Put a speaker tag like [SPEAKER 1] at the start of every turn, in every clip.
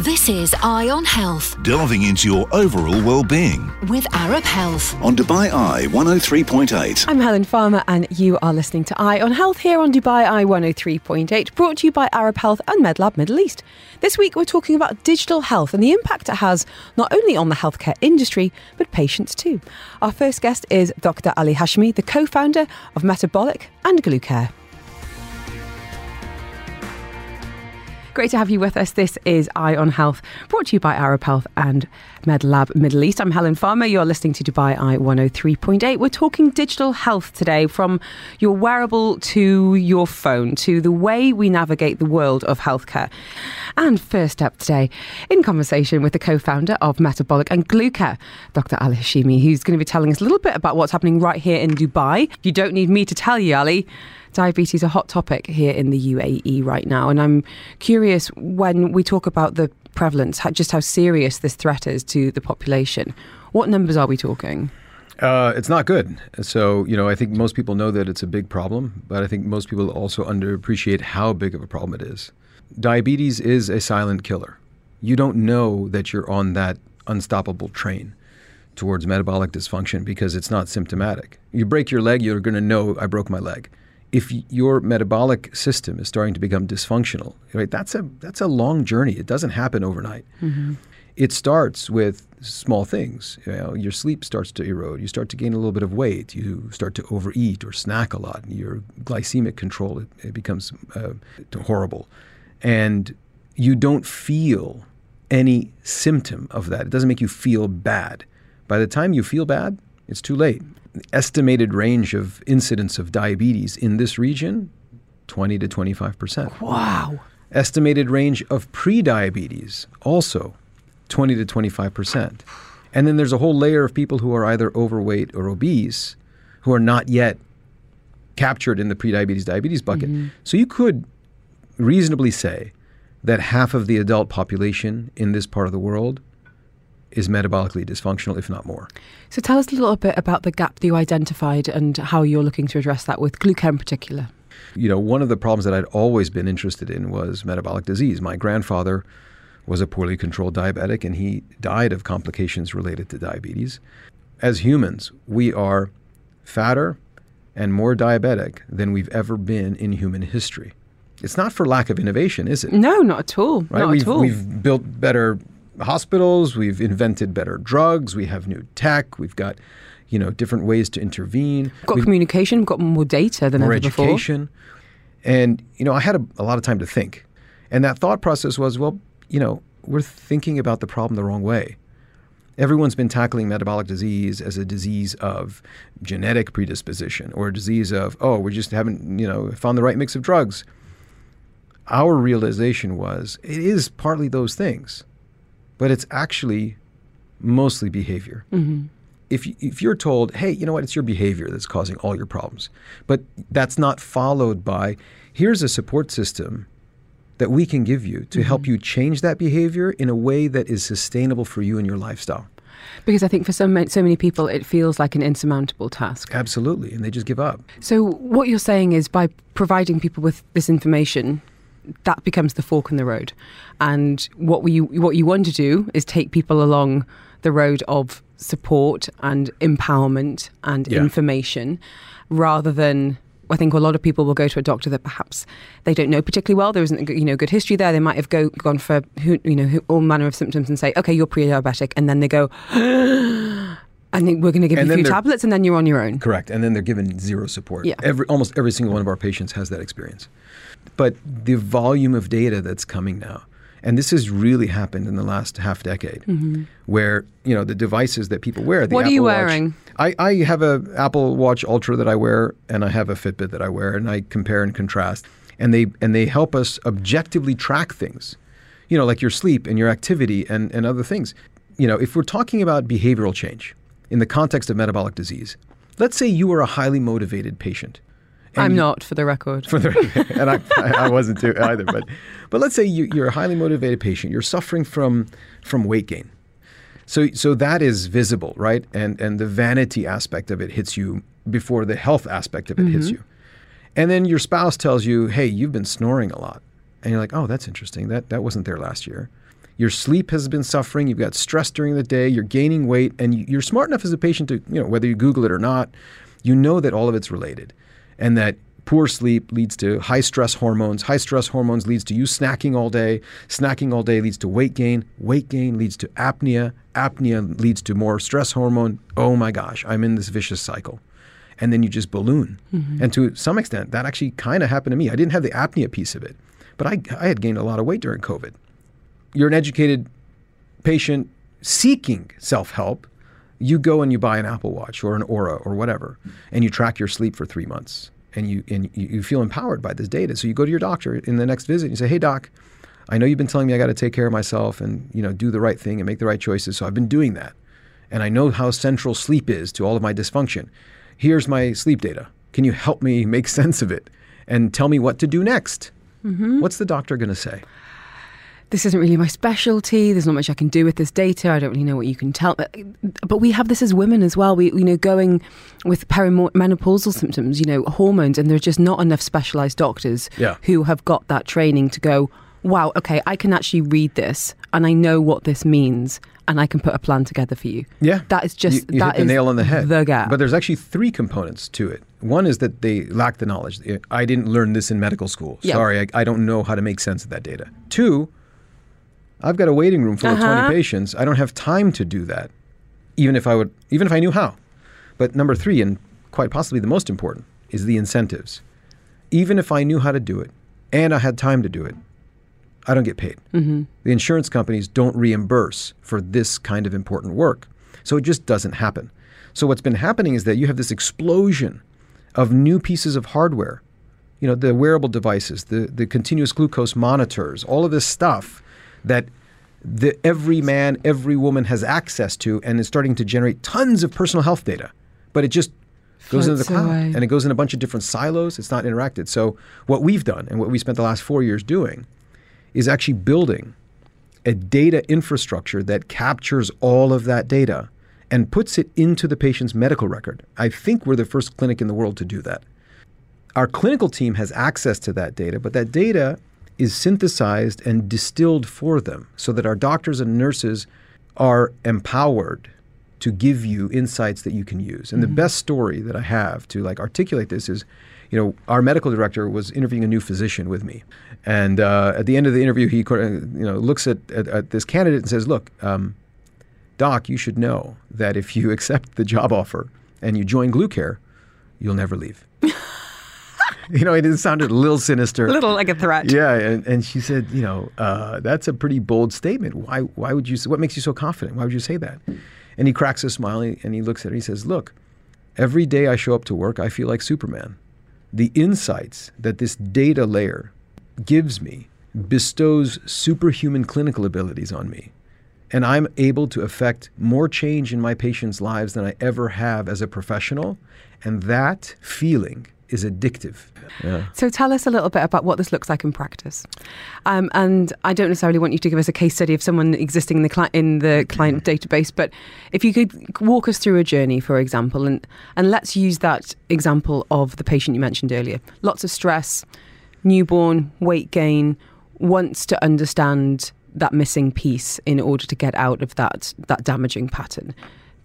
[SPEAKER 1] This is Eye on Health
[SPEAKER 2] delving into your overall well-being.
[SPEAKER 1] with Arab Health.
[SPEAKER 2] On Dubai Eye 103.8.
[SPEAKER 3] I'm Helen Farmer, and you are listening to Eye on Health here on Dubai Eye 103.8, brought to you by Arab Health and MedLab Middle East. This week, we're talking about digital health and the impact it has not only on the healthcare industry, but patients too. Our first guest is Dr. Ali Hashmi, the co founder of Metabolic and Glucare. Great to have you with us. This is Eye on Health, brought to you by Arab Health and MedLab Middle East. I'm Helen Farmer. You're listening to Dubai Eye 103.8. We're talking digital health today, from your wearable to your phone to the way we navigate the world of healthcare. And first up today, in conversation with the co founder of Metabolic and Glucare, Dr. Ali Hashmi, who's going to be telling us a little bit about what's happening right here in Dubai. You don't need me to tell you, Ali diabetes a hot topic here in the UAE right now, and I'm curious when we talk about the prevalence, just how serious this threat is to the population. What numbers are we talking?
[SPEAKER 4] Uh, it's not good. So, you know, I think most people know that it's a big problem, but I think most people also underappreciate how big of a problem it is. Diabetes is a silent killer. You don't know that you're on that unstoppable train towards metabolic dysfunction because it's not symptomatic. You break your leg, you're going to know I broke my leg. If your metabolic system is starting to become dysfunctional, right, that's a that's a long journey. It doesn't happen overnight. It starts with small things. You know, your sleep starts to erode. You start to gain a little bit of weight. You start to overeat or snack a lot. Your glycemic control it, it becomes uh, horrible, and you don't feel any symptom of that. It doesn't make you feel bad. By the time you feel bad, it's too late. Estimated range of incidence of diabetes in this region, 20 to 25 percent.
[SPEAKER 3] Wow.
[SPEAKER 4] Estimated range of prediabetes, also 20 to 25 percent. And then there's a whole layer of people who are either overweight or obese who are not yet captured in the prediabetes diabetes bucket. Mm-hmm. So you could reasonably say that half of the adult population in this part of the world is metabolically dysfunctional, if not more.
[SPEAKER 3] So tell us a little bit about the gap that you identified and how you're looking to address that with Glucare in particular.
[SPEAKER 4] you know, one of the problems that I'd always been interested in was metabolic disease. My grandfather was a poorly controlled diabetic and he died of complications related to diabetes. As humans, we are fatter and more diabetic than we've ever been in human history. It's not for lack of innovation, is it?
[SPEAKER 3] No, not at all.
[SPEAKER 4] Right?
[SPEAKER 3] Not
[SPEAKER 4] we've,
[SPEAKER 3] at all.
[SPEAKER 4] we've built better hospitals, we've invented better drugs, we have new tech, we've got, you know, different ways to intervene.
[SPEAKER 3] We've got
[SPEAKER 4] We've-
[SPEAKER 3] communication, got more data than
[SPEAKER 4] more
[SPEAKER 3] ever before.
[SPEAKER 4] education. And, you know, I had a, a lot of time to think. And that thought process was, well, you know, we're thinking about the problem the wrong way. Everyone's been tackling metabolic disease as a disease of genetic predisposition or a disease of, oh, we just haven't, you know, found the right mix of drugs. Our realization was it is partly those things, but it's actually mostly behavior mm-hmm. if, you- if you're told, hey, you know what, it's your behavior that's causing all your problems, but that's not followed by, here's a support system that we can give you to help mm-hmm. you change that behavior in a way that is sustainable for you and your lifestyle.
[SPEAKER 3] Because I think for so many, so many people, it feels like an insurmountable task.
[SPEAKER 4] Absolutely. And they just give up.
[SPEAKER 3] So what you're saying is by providing people with this information, that becomes the fork in the road. And what we what you want to do is take people along the road of support and empowerment and
[SPEAKER 4] Yeah.
[SPEAKER 3] information rather than I think a lot of people will go to a doctor that perhaps they don't know particularly well. There isn't a good- you know good history there. They might have go, gone for who, you know who, all manner of symptoms and say, okay, you're pre-diabetic, and then they go, and then we're going to give
[SPEAKER 4] And
[SPEAKER 3] you a few tablets, and then you're on your own.
[SPEAKER 4] Correct. And then they're given zero support.
[SPEAKER 3] Yeah.
[SPEAKER 4] Every, almost every single one of our patients has that experience. But the volume of data that's coming now, and this has really happened in the last half decade, where you know the devices that people wear. The
[SPEAKER 3] Mm-hmm. What are you
[SPEAKER 4] Apple Watch-
[SPEAKER 3] wearing?
[SPEAKER 4] I, I have a Apple Watch Ultra that I wear, and I have a Fitbit that I wear, and I compare and contrast, and they and they help us objectively track things, you know, like your sleep and your activity and and other things. You know, if we're talking about behavioral change in the context of metabolic disease, let's say you are a highly motivated patient. And
[SPEAKER 3] I'm not, for the record.
[SPEAKER 4] for the and I, I wasn't too either. But but let's say you, you're a highly motivated patient. You're suffering from from weight gain. So so that is visible, right? And and the vanity aspect of it hits you before the health aspect of it hits mm-hmm. you. And then your spouse tells you, "Hey, you've been snoring a lot," and you're like, "Oh, that's interesting. That that wasn't there last year." Your sleep has been suffering. You've got stress during the day. You're gaining weight, and you- you're smart enough as a patient to, you know, whether you Google it or not, you know that all of it's related, and that poor sleep leads to high stress hormones. High stress hormones leads to you snacking all day. Snacking all day leads to weight gain. Weight gain leads to apnea. Apnea leads to more stress hormone. Oh my gosh, I'm in this vicious cycle. And then you just balloon. Mm-hmm. And to some extent, that actually kind of happened to me. I didn't have the apnea piece of it, but I, I had gained a lot of weight during COVID. You're an educated patient seeking self help, you go and you buy an Apple Watch or an Oura or whatever, and you track your sleep for three months, and you and you feel empowered by this data. So you go to your doctor in the next visit and you say, "Hey, doc, I know you've been telling me I got to take care of myself and you know do the right thing and make the right choices. So I've been doing that, and I know how central sleep is to all of my dysfunction. Here's my sleep data. Can you help me make sense of it and tell me what to do next?" Mm-hmm. What's the doctor going to say?
[SPEAKER 3] This isn't really my specialty. There's not much I can do with this data. I don't really know what you can tell. But, but we have this as women as well. We, you know, going with perimenopausal symptoms, you know, hormones, and there's just not enough specialized doctors
[SPEAKER 4] Yeah.
[SPEAKER 3] who have got that training to go, wow, okay, I can actually read this and I know what this means and I can put a plan together for you.
[SPEAKER 4] Yeah,
[SPEAKER 3] That is just,
[SPEAKER 4] you, you
[SPEAKER 3] that
[SPEAKER 4] hit the
[SPEAKER 3] is
[SPEAKER 4] nail on the head.
[SPEAKER 3] The gap.
[SPEAKER 4] But there's actually three components to it. One is that they lack the knowledge. I didn't learn this in medical school.
[SPEAKER 3] Yeah.
[SPEAKER 4] Sorry, I, I don't know how to make sense of that data. Two, I've got a waiting room full of
[SPEAKER 3] Uh-huh.
[SPEAKER 4] 20 patients. I don't have time to do that, even if I would, even if I knew how. But number three, and quite possibly the most important, is the incentives. Even if I knew how to do it and I had time to do it, I don't get paid.
[SPEAKER 3] Mm-hmm.
[SPEAKER 4] The insurance companies don't reimburse for this kind of important work. So it just doesn't happen. So what's been happening is that you have this explosion of new pieces of hardware. You know, the wearable devices, the, the continuous glucose monitors, all of this stuff that the every man, every woman has access to and is starting to generate tons of personal health data. But it just goes into the cloud
[SPEAKER 3] away.
[SPEAKER 4] and it goes in a bunch of different silos. It's not interacted. So what we've done and what we spent the last four years doing is actually building a data infrastructure that captures all of that data and puts it into the patient's medical record. I think we're the first clinic in the world to do that. Our clinical team has access to that data, but that data is synthesized and distilled for them so that our doctors and nurses are empowered to give you insights that you can use. And the best story that I have to like articulate this is, you know, our medical director was interviewing a new physician with me, and uh, at the end of the interview, he you know looks at, at, at this candidate and says, "Look, um, doc, you should know that if you accept the job offer and you join GluCare, you'll never leave." you know, it sounded a little sinister.
[SPEAKER 3] a little like a threat.
[SPEAKER 4] Yeah, and, and she said, you know, uh, that's a pretty bold statement. Why? Why would you? What makes you so confident? Why would you say that? And he cracks a smile and he looks at her. He says, "Look, every day I show up to work, I feel like Superman. The insights that this data layer gives me bestows superhuman clinical abilities on me." And I'm able to affect more change in my patients' lives than I ever have as a professional. And that feeling is addictive. Yeah.
[SPEAKER 3] So tell us a little bit about what this looks like in practice. Um, and I don't necessarily want you to give us a case study of someone existing in the, cli- in the client database, but if you could walk us through a journey, for example, and, and let's use that example of the patient you mentioned earlier. Lots of stress, newborn, weight gain, wants to understand that missing piece in order to get out of that, that damaging pattern.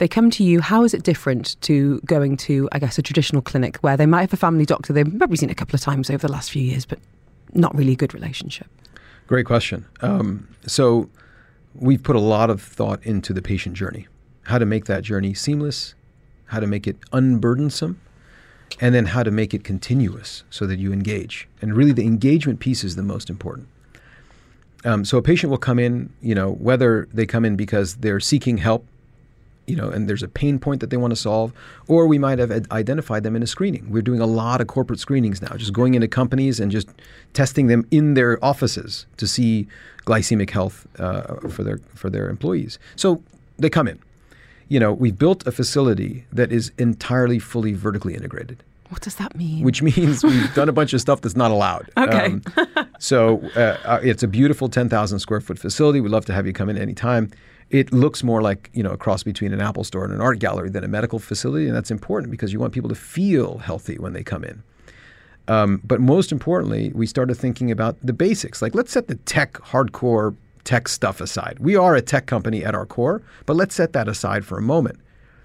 [SPEAKER 3] They come to you. How is it different to going to, I guess, a traditional clinic where they might have a family doctor they've probably seen a couple of times over the last few years, but not really a good relationship?
[SPEAKER 4] Great question. Um, so, we've put a lot of thought into the patient journey, how to make that journey seamless, how to make it unburdensome, and then how to make it continuous so that you engage. And really, the engagement piece is the most important. Um, so, a patient will come in, you know, whether they come in because they're seeking help, you know, and there's a pain point that they want to solve, or we might have id- identified them in a screening. We're doing a lot of corporate screenings now, just going into companies and just testing them in their offices to see glycemic health uh, for their for their employees. So they come in. You know, we've built a facility that is entirely fully vertically integrated
[SPEAKER 3] What does that mean?
[SPEAKER 4] which means we've done a bunch of stuff that's not allowed.
[SPEAKER 3] Okay.
[SPEAKER 4] so uh, uh, it's a beautiful 10,000 square foot facility. We'd love to have you come in anytime. It looks more like you know a cross between an Apple store and an art gallery than a medical facility, and that's important because you want people to feel healthy when they come in. Um, but most importantly, we started thinking about the basics. Like, let's set the tech hardcore tech stuff aside. We are a tech company at our core, but let's set that aside for a moment.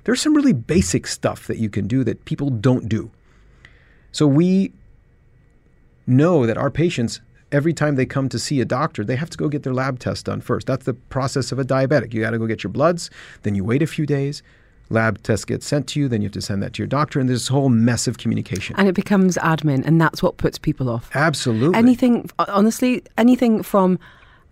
[SPEAKER 4] There's some really basic stuff that you can do that people don't do. So we know that our patients every time they come to see a doctor, they have to go get their lab test done first. That's the process of a diabetic. You got to go get your bloods, then you wait a few days, lab test gets sent to you, then you have to send that to your doctor, and there's this whole mess of communication.
[SPEAKER 3] And it becomes admin, and that's what puts people off.
[SPEAKER 4] Absolutely.
[SPEAKER 3] Anything, honestly, anything from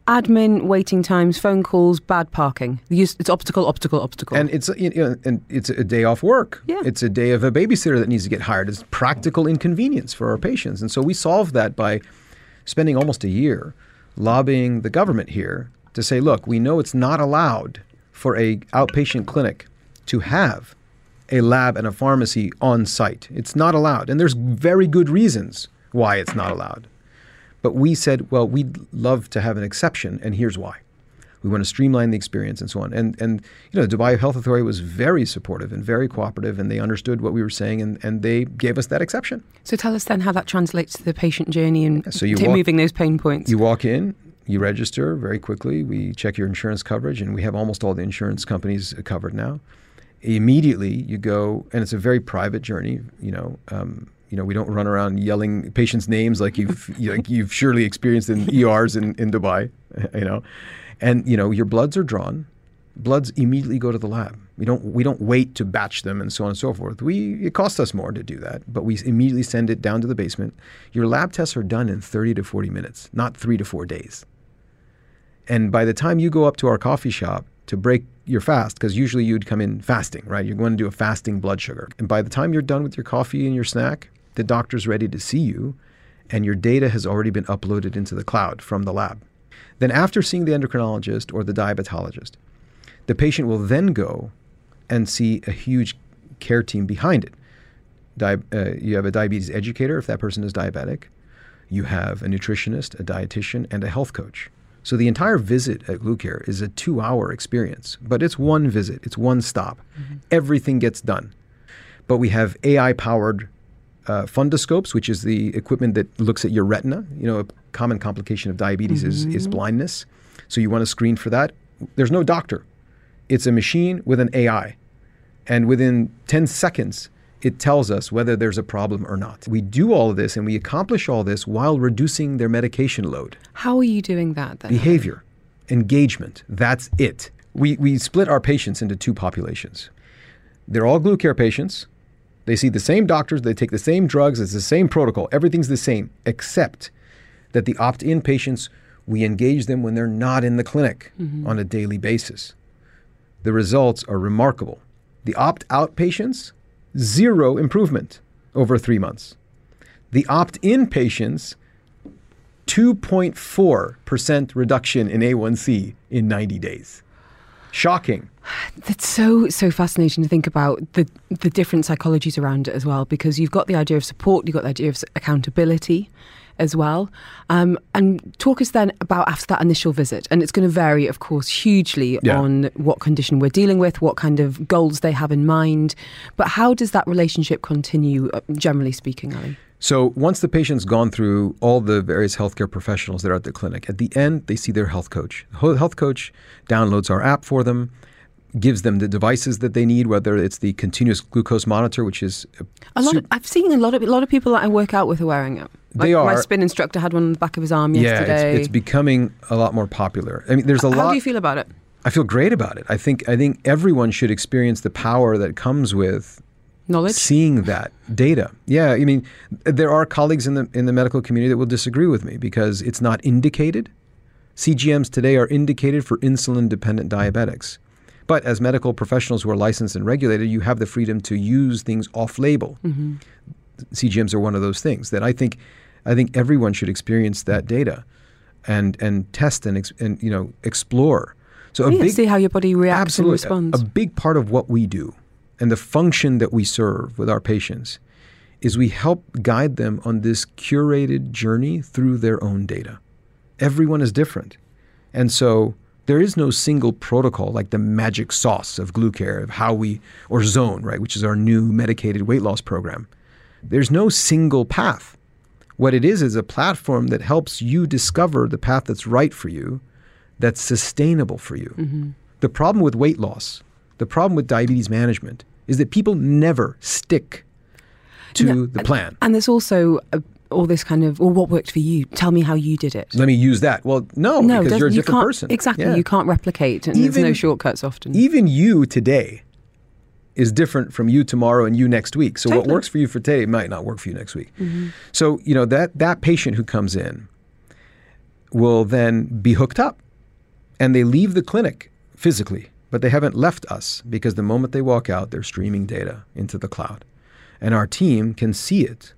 [SPEAKER 3] admin, waiting times, phone calls, bad parking. It's obstacle, obstacle, obstacle.
[SPEAKER 4] And it's you know, and it's a day off work.
[SPEAKER 3] Yeah.
[SPEAKER 4] It's a day of a babysitter that needs to get hired. It's practical inconvenience for our patients, and so we solve that by spending almost a year lobbying the government here to say, look, we know it's not allowed for a outpatient clinic to have a lab and a pharmacy on site. It's not allowed, and there's very good reasons why it's not allowed. But we said, well, we'd love to have an exception, and here's why. We want to streamline the experience and so on. And and you know, the Dubai Health Authority was very supportive and very cooperative, and they understood what we were saying, and, and they gave us that exception.
[SPEAKER 3] so tell us then how that translates to the patient journey and
[SPEAKER 4] So you walk-
[SPEAKER 3] moving those pain points.
[SPEAKER 4] You walk in, you register very quickly. We check your insurance coverage, and we have almost all the insurance companies covered now. Immediately, you go, and it's a very private journey. You know, um, you know, we don't run around yelling patients' names like you've like you've surely experienced in ERs in, in Dubai. You know, and you know your bloods are drawn. Bloods immediately go to the lab. We don't we don't wait to batch them and so on and so forth. We it costs us more to do that, but we immediately send it down to the basement. Your lab tests are done in 30 to 40 minutes, not 3 to 4 days. And by the time you go up to our coffee shop to break your fast, because usually you'd come in fasting, right? You're going to do a fasting blood sugar. And by the time you're done with your coffee and your snack, the doctor's ready to see you, and your data has already been uploaded into the cloud from the lab. Then, after seeing the endocrinologist or the diabetologist, the patient will then go and see a huge care team behind it. Di- uh, you have a diabetes educator if that person is diabetic. You have a nutritionist, a dietitian, and a health coach. So the entire visit at GluCare is a two-hour experience, but it's one visit, it's one stop. Everything gets done. But we have AI-powered uh, fundoscopes, which is the equipment that looks at your retina. You know, a common complication of diabetes is, is mm-hmm. blindness. So you want to screen for that. There's no doctor. It's a machine with an AI. And within 10 seconds, it tells us whether there's a problem or not. We do all of this and we accomplish all this while reducing their medication load.
[SPEAKER 3] How are you doing that then?
[SPEAKER 4] Behavior, engagement, that's it. We, we split our patients into two populations. They're all GluCare patients. They see the same doctors, they take the same drugs, it's the same protocol, everything's the same, except that the opt in patients, we engage them when they're not in the clinic mm-hmm. on a daily basis. The results are remarkable. The opt out patients, zero improvement over three months. The opt in patients, 2.4% reduction in A1C in 90 days. Shocking.
[SPEAKER 3] That's so so fascinating to think about the the different psychologies around it as well, because you've got the idea of support, you've got the idea of accountability as well. Um, and talk us then about after that initial visit, and it's going to vary, of course, hugely
[SPEAKER 4] Yeah.
[SPEAKER 3] on what condition we're dealing with, what kind of goals they have in mind. But how does that relationship continue, uh, generally speaking, Ali?
[SPEAKER 4] So once the patient's gone through all the various healthcare professionals that are at the clinic, at the end they see their health coach. The health coach downloads our app for them, gives them the devices that they need, whether it's the continuous glucose monitor, which is
[SPEAKER 3] A lot. Of, I've seen a lot of a lot of people that I work out with are wearing it.
[SPEAKER 4] They
[SPEAKER 3] Like, My spin instructor had one on the back of his arm
[SPEAKER 4] yeah,
[SPEAKER 3] yesterday.
[SPEAKER 4] it's, it's becoming a lot more popular. I mean, there's a
[SPEAKER 3] How
[SPEAKER 4] lot.
[SPEAKER 3] How do you feel about it?
[SPEAKER 4] I feel great about it. I think I think everyone should experience the power that comes with
[SPEAKER 3] Knowledge.
[SPEAKER 4] seeing that data. Yeah, I mean, there are colleagues in the in the medical community that will disagree with me because it's not indicated. CGMs today are indicated for insulin dependent diabetics. But as medical professionals who are licensed and regulated, you have the freedom to use things off label. Mm-hmm. CGMs are one of those things that I think I think everyone should experience that data and and test and and you know explore. So a
[SPEAKER 3] Yeah,
[SPEAKER 4] big
[SPEAKER 3] see how your body reacts
[SPEAKER 4] Absolutely.
[SPEAKER 3] and responds.
[SPEAKER 4] A, a big part of what we do and the function that we serve with our patients is we help guide them on this curated journey through their own data. Everyone is different. And so there is no single protocol like the magic sauce of GluCare, of how we, or Zone, right, which is our new medicated weight loss program. There's no single path. What it is is a platform that helps you discover the path that's right for you that's sustainable for you. The problem with weight loss, the problem with diabetes management is that people never stick to
[SPEAKER 3] No,
[SPEAKER 4] the plan.
[SPEAKER 3] And there's also uh, all this kind of, well, what worked for you? Tell me how you did it.
[SPEAKER 4] Let me use that. Well, no,
[SPEAKER 3] no,
[SPEAKER 4] because you're a
[SPEAKER 3] you
[SPEAKER 4] different person.
[SPEAKER 3] Exactly.
[SPEAKER 4] Yeah.
[SPEAKER 3] You can't replicate, and there's no shortcuts often.
[SPEAKER 4] Even you today is different from you tomorrow and you next week. So what works for you for today might not work for you next week. Mm-hmm. So, you know, that that patient who comes in will then be hooked up and they leave the clinic physically, but they haven't left us because the moment they walk out, they're streaming data into the cloud. And our team can see it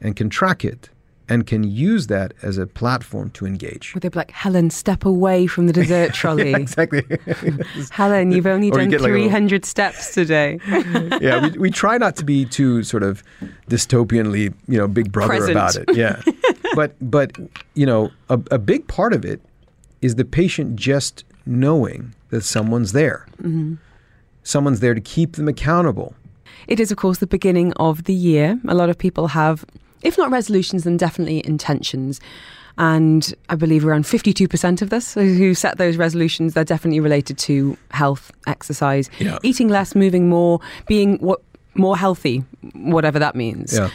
[SPEAKER 4] and can track it and can use that as a platform to engage.
[SPEAKER 3] Would they be like, Helen, step away from the dessert trolley?
[SPEAKER 4] exactly.
[SPEAKER 3] Helen, you've only
[SPEAKER 4] Or you
[SPEAKER 3] done
[SPEAKER 4] get like little-
[SPEAKER 3] 300 steps today.
[SPEAKER 4] yeah, we, we try not to be too sort of dystopianly, you know, big brother
[SPEAKER 3] Present.
[SPEAKER 4] about it. Yeah. but but you know, a, a big part of it is the patient just knowing that someone's there. Mm-hmm. Someone's there to keep them accountable.
[SPEAKER 3] It is, of course, the beginning of the year. A lot of people have, if not resolutions, then definitely intentions. And I believe around 52% of us who set those resolutions, they're definitely related to health, exercise,
[SPEAKER 4] Yeah.
[SPEAKER 3] eating less, moving more, being what more healthy, whatever that means.
[SPEAKER 4] Yeah.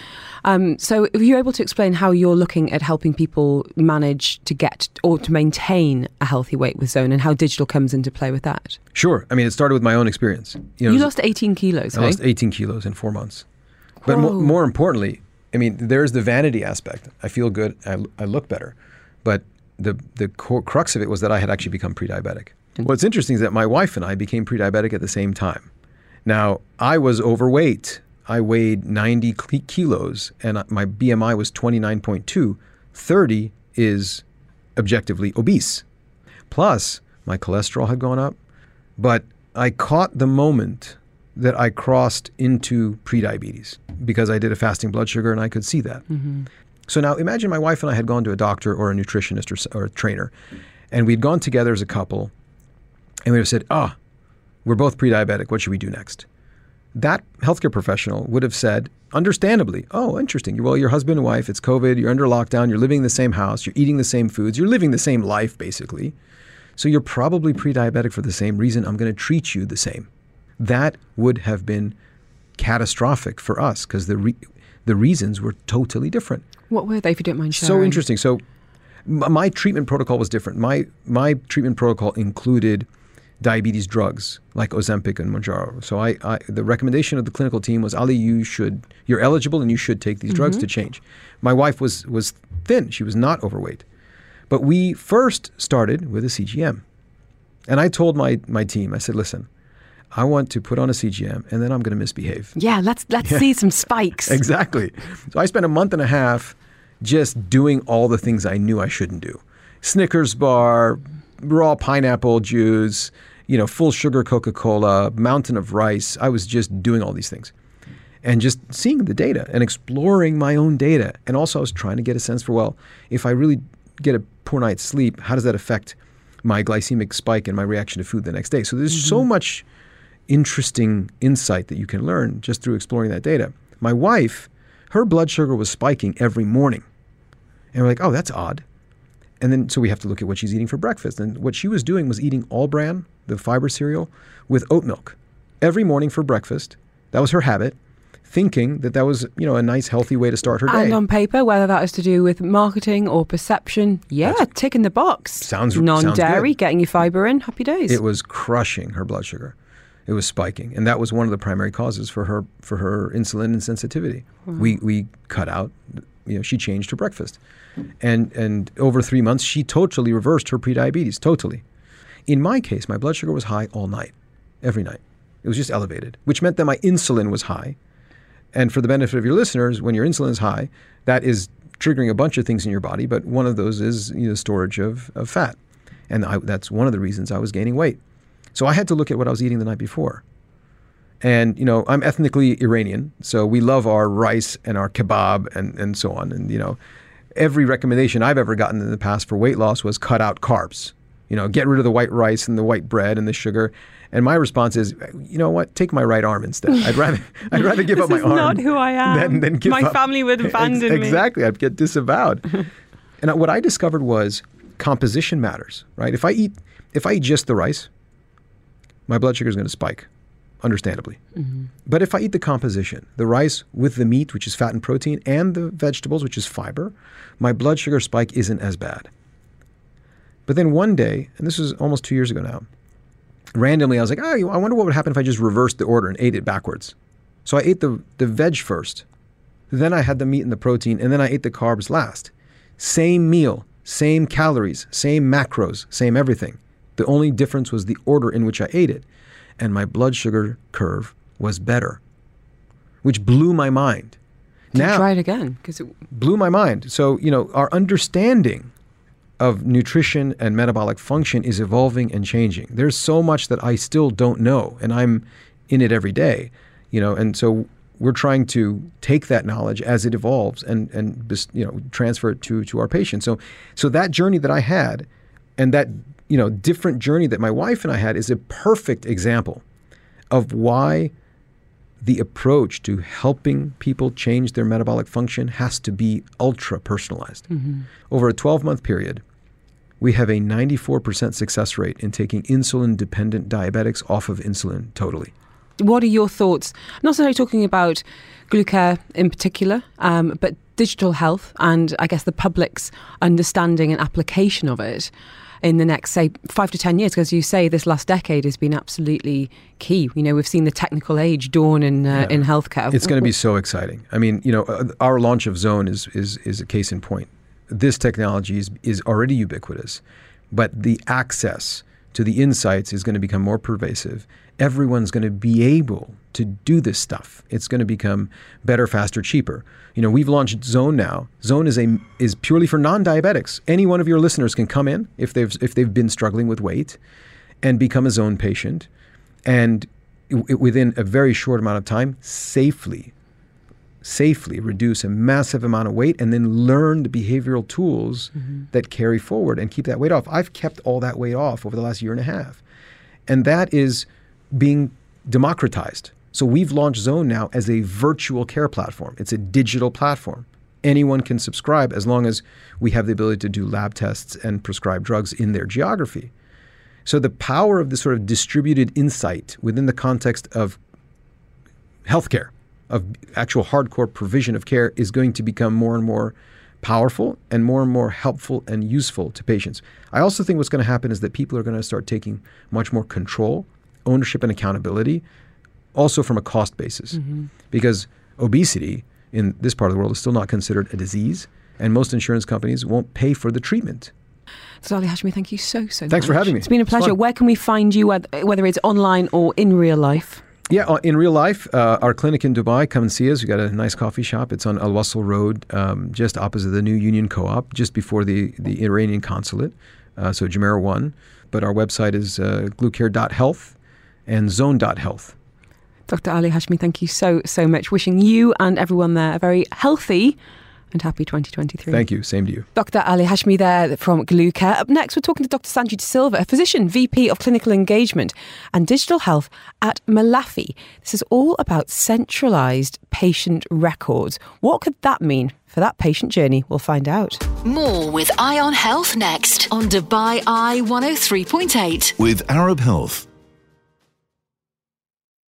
[SPEAKER 3] Um, so, if you're able to explain how you're looking at helping people manage to get or to maintain a healthy weight with Zone and how digital comes into play with that.
[SPEAKER 4] Sure. I mean, it started with my own experience.
[SPEAKER 3] You,
[SPEAKER 4] know, was-
[SPEAKER 3] lost 18 kilos,
[SPEAKER 4] I
[SPEAKER 3] hey?
[SPEAKER 4] lost 18 kilos in four months. But mo- more importantly, I mean, there's the vanity aspect. I feel good. I, I look better. But the, the crux of it was that I had actually become pre diabetic. Mm-hmm. What's interesting is that my wife and I became pre diabetic at the same time. Now, I was overweight. I weighed 90 kilos and my BMI was 29.2. 30 is objectively obese. Plus, my cholesterol had gone up. But I caught the moment that I crossed into prediabetes because I did a fasting blood sugar and I could see that. So now imagine my wife and I had gone to a doctor or a nutritionist or, or a trainer, and we'd gone together as a couple, and we would have said, Ah, we're both pre diabetic. What should we do next? That healthcare professional would have said, understandably, Oh, interesting. Well, your husband and wife, it's COVID, you're under lockdown, you're living in the same house, you're eating the same foods, you're living the same life, basically. So you're probably pre diabetic for the same reason. I'm going to treat you the same. That would have been catastrophic for us because the, re- the reasons were totally different.
[SPEAKER 3] What were they, if you don't mind sharing?
[SPEAKER 4] So interesting. So m- my treatment protocol was different. My my treatment protocol included diabetes drugs like Ozempic and Mounjaro. So I, I the recommendation of the clinical team was Ali, you should you're eligible and you should take these drugs to mm-hmm. change. My wife was was thin. She was not overweight. But we first started with a CGM. And I told my my team, I said, listen, I want to put on a CGM and then I'm going to misbehave.
[SPEAKER 3] Yeah, let's let's see some spikes.
[SPEAKER 4] Exactly. So I spent a month and a half just doing all the things I knew I shouldn't do. Snickers bar, raw pineapple juice, you know, full sugar Coca-Cola, mountain of rice. I was just doing all these things. And just seeing the data and exploring my own data. And also I was trying to get a sense for, well, if I really get a poor night's sleep, how does that affect my glycemic spike and my reaction to food the next day? So there's so mm-hmm. much interesting insight that you can learn just through exploring that data. My wife, her blood sugar was spiking every morning. And we're like, oh, that's odd. And then, so we have to look at what she's eating for breakfast. And what she was doing was eating all bran, the fiber cereal, with oat milk every morning for breakfast. That was her habit, thinking that that was, you know, a nice, healthy way to start her day.
[SPEAKER 3] And on paper, whether that is to do with marketing or perception, yeah, tick in the box.
[SPEAKER 4] Sounds-
[SPEAKER 3] non-dairy,
[SPEAKER 4] sounds
[SPEAKER 3] getting your fiber in. Happy days.
[SPEAKER 4] it was crushing her blood sugar. It was spiking, and that was one of the primary causes for her for her insulin insensitivity. We we cut out, you know, she changed her breakfast, and and over three months she totally reversed her prediabetes. Totally. In my case, my blood sugar was high all night, every night. It was just elevated, which meant that my insulin was high. And for the benefit of your listeners, when your insulin is high, that is triggering a bunch of things in your body, but one of those is you know, storage of, of fat. And I, that's one of the reasons I was gaining weight. So I had to look at what I was eating the night before. And, you know, I'm ethnically Iranian, so we love our rice and our kebab and, and so on. And, you know, every recommendation I've ever gotten in the past for weight loss was cut out carbs. You know, get rid of the white rice and the white bread and the sugar. And my response is, you know what? Take my right arm instead. I'd rather I'd rather give up my
[SPEAKER 3] is
[SPEAKER 4] arm.
[SPEAKER 3] not who I am.
[SPEAKER 4] Than, than give
[SPEAKER 3] My
[SPEAKER 4] up.
[SPEAKER 3] family would
[SPEAKER 4] Ex-
[SPEAKER 3] abandon me.
[SPEAKER 4] Exactly. I'd get disavowed. and what I discovered was composition matters, right? If I eat if I eat just the rice, my blood sugar is going to spike, understandably. Mm-hmm. But if I eat the composition, the rice with the meat, which is fat and protein, and the vegetables, which is fiber, my blood sugar spike isn't as bad. But then one day, and this was almost two years ago now, randomly I was like, oh, I wonder what would happen if I just reversed the order and ate it backwards. So I ate the, the veg first, then I had the meat and the protein, and then I ate the carbs last. Same meal, same calories, same macros, same everything. The only difference was the order in which I ate it. And my blood sugar curve was better, which blew my mind.
[SPEAKER 3] Can now, try it again because it
[SPEAKER 4] blew my mind. So, you know, our understanding of nutrition and metabolic function is evolving and changing. There's so much that I still don't know, and I'm in it every day, you know, and so we're trying to take that knowledge as it evolves and and you know transfer it to to our patients. So so that journey that I had, and that you know different journey that my wife and I had is a perfect example of why the approach to helping people change their metabolic function has to be ultra personalized. Mm-hmm. Over a 12 month period, we have a 94% success rate in taking insulin dependent diabetics off of insulin totally.
[SPEAKER 3] What are your thoughts? Not necessarily talking about Glucare in particular, um, but digital health and I guess the public's understanding and application of it in the next, say, five to 10 years? Because you say this last decade has been absolutely key. You know, we've seen the technical age dawn in, uh, yeah. in healthcare.
[SPEAKER 4] It's going to be so exciting. I mean, you know, uh, our launch of Zone is, is, is a case in point this technology is, is already ubiquitous, but the access to the insights is going to become more pervasive. Everyone's going to be able to do this stuff. It's going to become better, faster, cheaper. You know, we've launched Zone now. Zone is a is purely for non-diabetics. Any one of your listeners can come in if they've if they've been struggling with weight and become a Zone patient and within a very short amount of time safely safely reduce a massive amount of weight and then learn the behavioral tools mm-hmm. that carry forward and keep that weight off. I've kept all that weight off over the last year and a half. And that is being democratized. So we've launched Zone now as a virtual care platform. It's a digital platform. Anyone can subscribe as long as we have the ability to do lab tests and prescribe drugs in their geography. So the power of this sort of distributed insight within the context of healthcare of actual hardcore provision of care is going to become more and more powerful and more and more helpful and useful to patients. I also think what's going to happen is that people are going to start taking much more control, ownership, and accountability, also from a cost basis. Mm-hmm. Because obesity in this part of the world is still not considered a disease, and most insurance companies won't pay for the treatment.
[SPEAKER 3] So Ali Hashmi, thank you so, so
[SPEAKER 4] Thanks
[SPEAKER 3] much.
[SPEAKER 4] Thanks for having me.
[SPEAKER 3] It's been a pleasure. Where can we find you, whether it's online or in real life?
[SPEAKER 4] Yeah, uh, in real life, uh, our clinic in Dubai, come and see us. We've got a nice coffee shop. It's on Al Wasl Road, um, just opposite the new Union Co op, just before the, the Iranian consulate. Uh, so Jumeirah 1. But our website is uh, glucare.health and zone.health.
[SPEAKER 3] Dr. Ali Hashmi, thank you so, so much. Wishing you and everyone there a very healthy and happy 2023.
[SPEAKER 4] Thank you. Same to you.
[SPEAKER 3] Dr. Ali Hashmi there from Glucare. Up next, we're talking to Dr. Sanjay De Silva, a physician, VP of Clinical Engagement and Digital Health at Malaffi. This is all about centralised patient records. What could that mean for that patient journey? We'll find out.
[SPEAKER 1] More with Eye on Health next on Dubai Eye 103.8.
[SPEAKER 2] With Arab Health